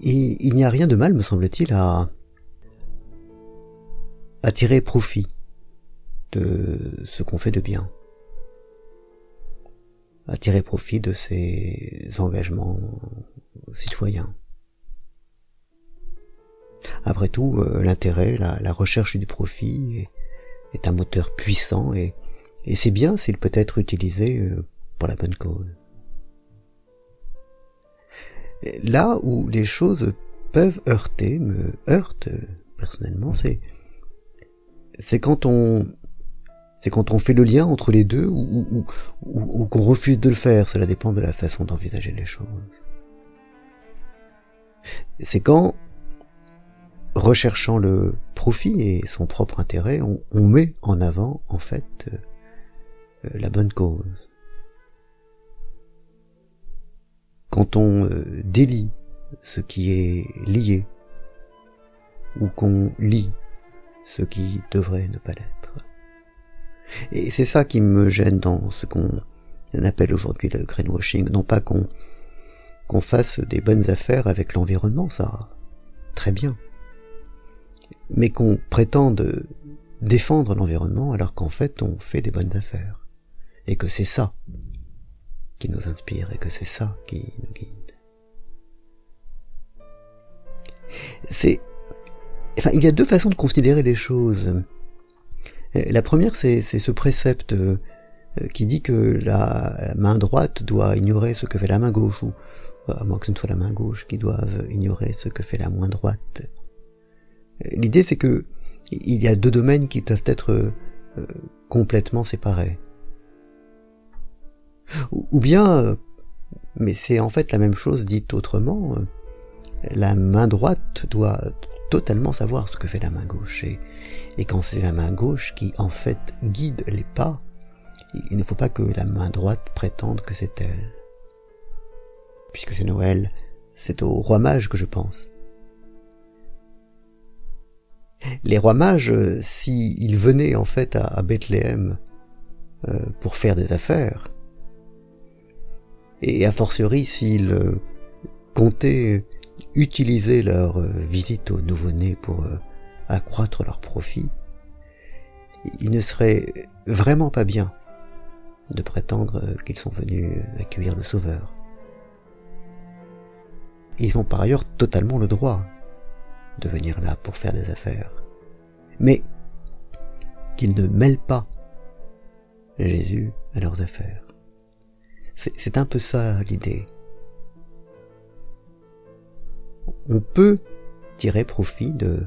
Il n'y a rien de mal, me semble-t-il, à, à tirer profit de ce qu'on fait de bien, à tirer profit de ses engagements citoyens. Après tout, euh, l'intérêt, la, recherche du profit est, un moteur puissant et, et c'est bien s'il peut être utilisé euh, pour la bonne cause. Là où les choses peuvent heurter, me heurtent personnellement, c'est c'est quand on c'est quand on fait le lien entre les deux ou, ou qu'on refuse de le faire. Cela dépend de la façon d'envisager les choses. C'est quand recherchant le profit et son propre intérêt, on, met en avant en fait euh, la bonne cause. Quand on euh, délie ce qui est lié, ou qu'on lie ce qui devrait ne pas l'être. Et c'est ça qui me gêne dans ce qu'on appelle aujourd'hui le greenwashing, non pas qu'on qu'on fasse des bonnes affaires avec l'environnement, ça, très bien mais qu'on prétende défendre l'environnement alors qu'en fait on fait des bonnes affaires. Et que c'est ça qui nous inspire et que c'est ça qui nous guide. C'est, enfin, il y a deux façons de considérer les choses. La première, c'est ce précepte euh, qui dit que la main droite doit ignorer ce que fait la main gauche, ou à moins que ce ne soit la main gauche qui doive ignorer ce que fait la main droite. L'idée c'est que il y a deux domaines qui doivent être euh, complètement séparés. Ou, bien, mais c'est en fait la même chose dite autrement, la main droite doit totalement savoir ce que fait la main gauche. Et, et quand c'est la main gauche qui en fait guide les pas, il ne faut pas que la main droite prétende que c'est elle. Puisque c'est Noël, c'est au roi mage que je pense. les rois mages, euh, s'ils venaient en fait à, Bethléem euh, pour faire des affaires, et a fortiori s'ils euh, comptaient utiliser leur visite aux nouveau-nés pour accroître leur profit, il ne serait vraiment pas bien de prétendre qu'ils sont venus accueillir le Sauveur. Ils ont par ailleurs totalement le droit de venir là pour faire des affaires. Mais qu'ils ne mêlent pas Jésus à leurs affaires. C'est un peu ça l'idée. On peut tirer profit de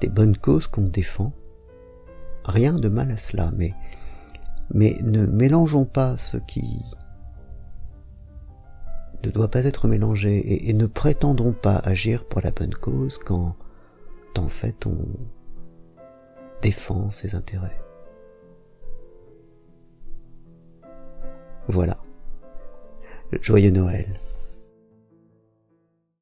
des bonnes causes qu'on défend. Rien de mal à cela, mais, mais ne mélangeons pas ce qui ne doit pas être mélangé et, ne prétendons pas agir pour la bonne cause quand en fait on défend ses intérêts. Voilà. Joyeux Noël.